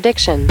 Addiction.